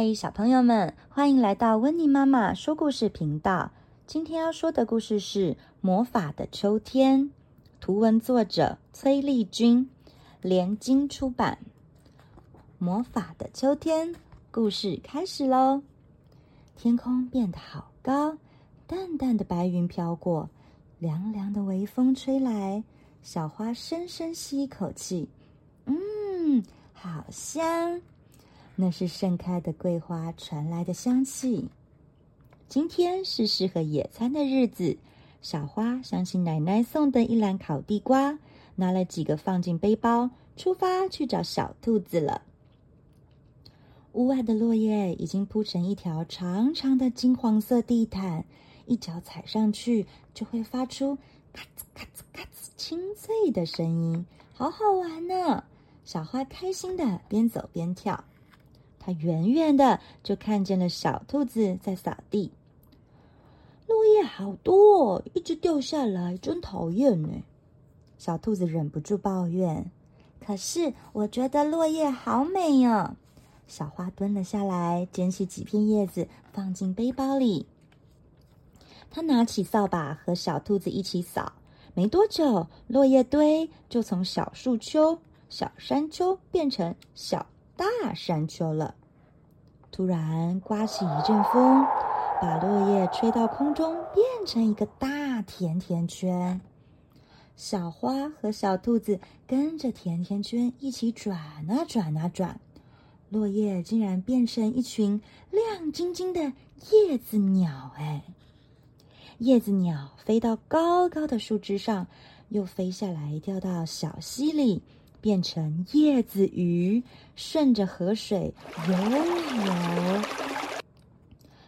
嗨，小朋友们，欢迎来到温妮妈妈说故事频道。今天要说的故事是《魔法的秋天》，图文作者崔丽君，联经出版。魔法的秋天，故事开始喽！天空变得好高，淡淡的白云飘过，凉凉的微风吹来，小花深深吸一口气，嗯，好香。那是盛开的桂花传来的香气。今天是适合野餐的日子，小花想起奶奶送的一篮烤地瓜，拿了几个放进背包，出发去找小兔子了。屋外的落叶已经铺成一条长长的金黄色地毯，一脚踩上去就会发出咔吱咔吱咔吱清脆的声音，好好玩呢！小花开心的边走边跳。他远远的就看见了小兔子在扫地，落叶好多，哦一直掉下来，真讨厌呢。小兔子忍不住抱怨。可是我觉得落叶好美哦。小花蹲了下来，捡起几片叶子放进背包里。他拿起扫把和小兔子一起扫，没多久，落叶堆就从小树丘、小山丘变成小大山丘了。突然刮起一阵风，把落叶吹到空中，变成一个大甜甜圈。小花和小兔子跟着甜甜圈一起转啊转啊转，落叶竟然变成一群亮晶晶的叶子鸟！哎，叶子鸟飞到高高的树枝上，又飞下来，掉到小溪里。变成叶子鱼，顺着河水游游，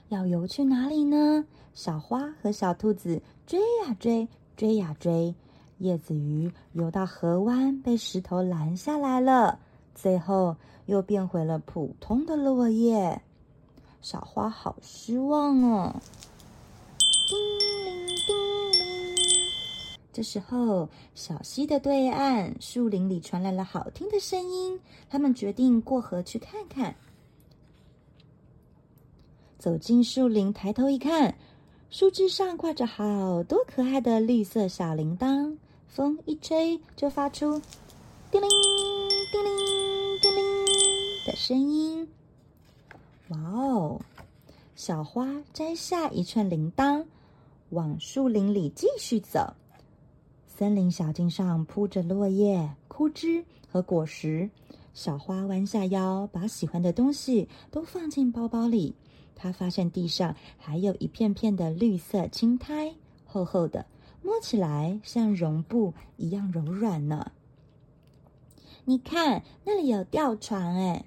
要游去哪里呢？小花和小兔子追呀追，追呀追，叶子鱼游到河湾，被石头拦下来了，最后又变回了普通的落叶。小花好失望哦。这时候，小溪的对岸，树林里传来了好听的声音。他们决定过河去看看。走进树林，抬头一看，树枝上挂着好多可爱的绿色小铃铛，风一吹就发出“叮铃叮铃叮铃”的声音。哇哦！小花摘下一串铃铛，往树林里继续走。森林小径上铺着落叶、枯枝和果实。小花弯下腰，把喜欢的东西都放进包包里。她发现地上还有一片片的绿色青苔，厚厚的，摸起来像绒布一样柔软呢。你看，那里有吊床哎！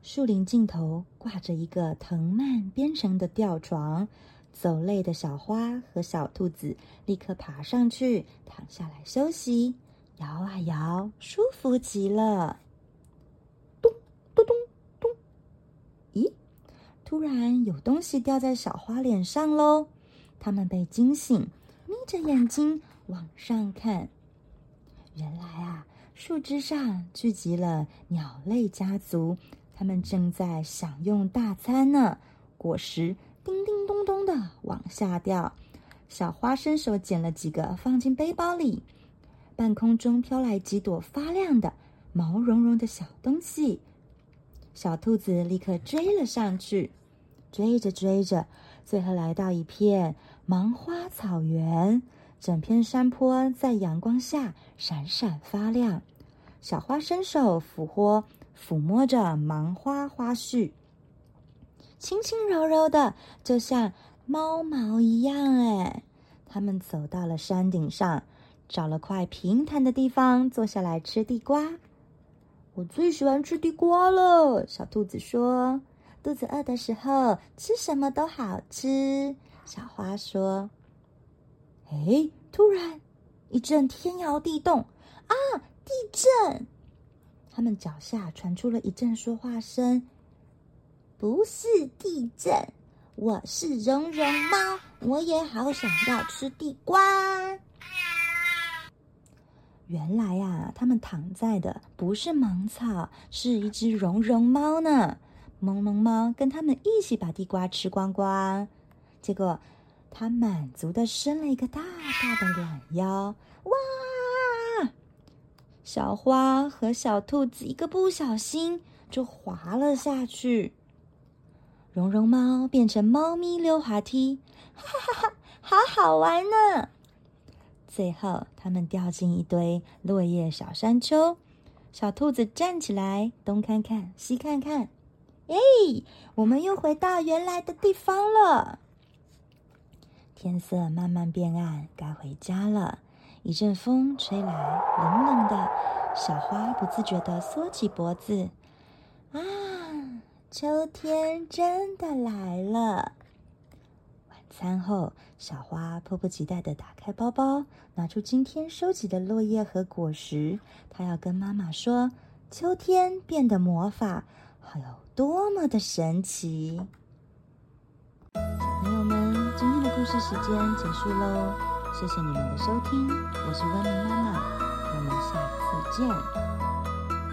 树林尽头挂着一个藤蔓编成的吊床。走累的小花和小兔子立刻爬上去，躺下来休息，摇啊摇，舒服极了。咚咚咚咚！咦，突然有东西掉在小花脸上喽！他们被惊醒，眯着眼睛往上看。原来啊，树枝上聚集了鸟类家族，他们正在享用大餐呢。果实。叮叮咚咚的往下掉，小花伸手捡了几个放进背包里。半空中飘来几朵发亮的毛茸茸的小东西，小兔子立刻追了上去，追着追着，最后来到一片芒花草原，整片山坡在阳光下闪闪发亮。小花伸手抚摸抚摸着芒花花絮。轻轻柔柔的，就像猫毛一样。哎，他们走到了山顶上，找了块平坦的地方坐下来吃地瓜。我最喜欢吃地瓜了，小兔子说。肚子饿的时候，吃什么都好吃。小花说。哎，突然一阵天摇地动，啊，地震！他们脚下传出了一阵说话声。不是地震，我是绒绒猫，我也好想要吃地瓜。原来呀、啊，他们躺在的不是芒草，是一只绒绒猫呢。萌龙猫跟他们一起把地瓜吃光光，结果它满足的伸了一个大大的懒腰，哇！小花和小兔子一个不小心就滑了下去。绒绒猫变成猫咪溜滑梯，哈哈哈，好好玩呢！最后，他们掉进一堆落叶小山丘。小兔子站起来，东看看，西看看，哎，我们又回到原来的地方了。天色慢慢变暗，该回家了。一阵风吹来，冷冷的，小花不自觉地缩起脖子，啊！秋天真的来了。晚餐后，小花迫不及待地打开包包，拿出今天收集的落叶和果实。她要跟妈妈说，秋天变得魔法，还有多么的神奇！小朋友们，今天的故事时间结束喽，谢谢你们的收听，我是温妮妈妈，我们下次见。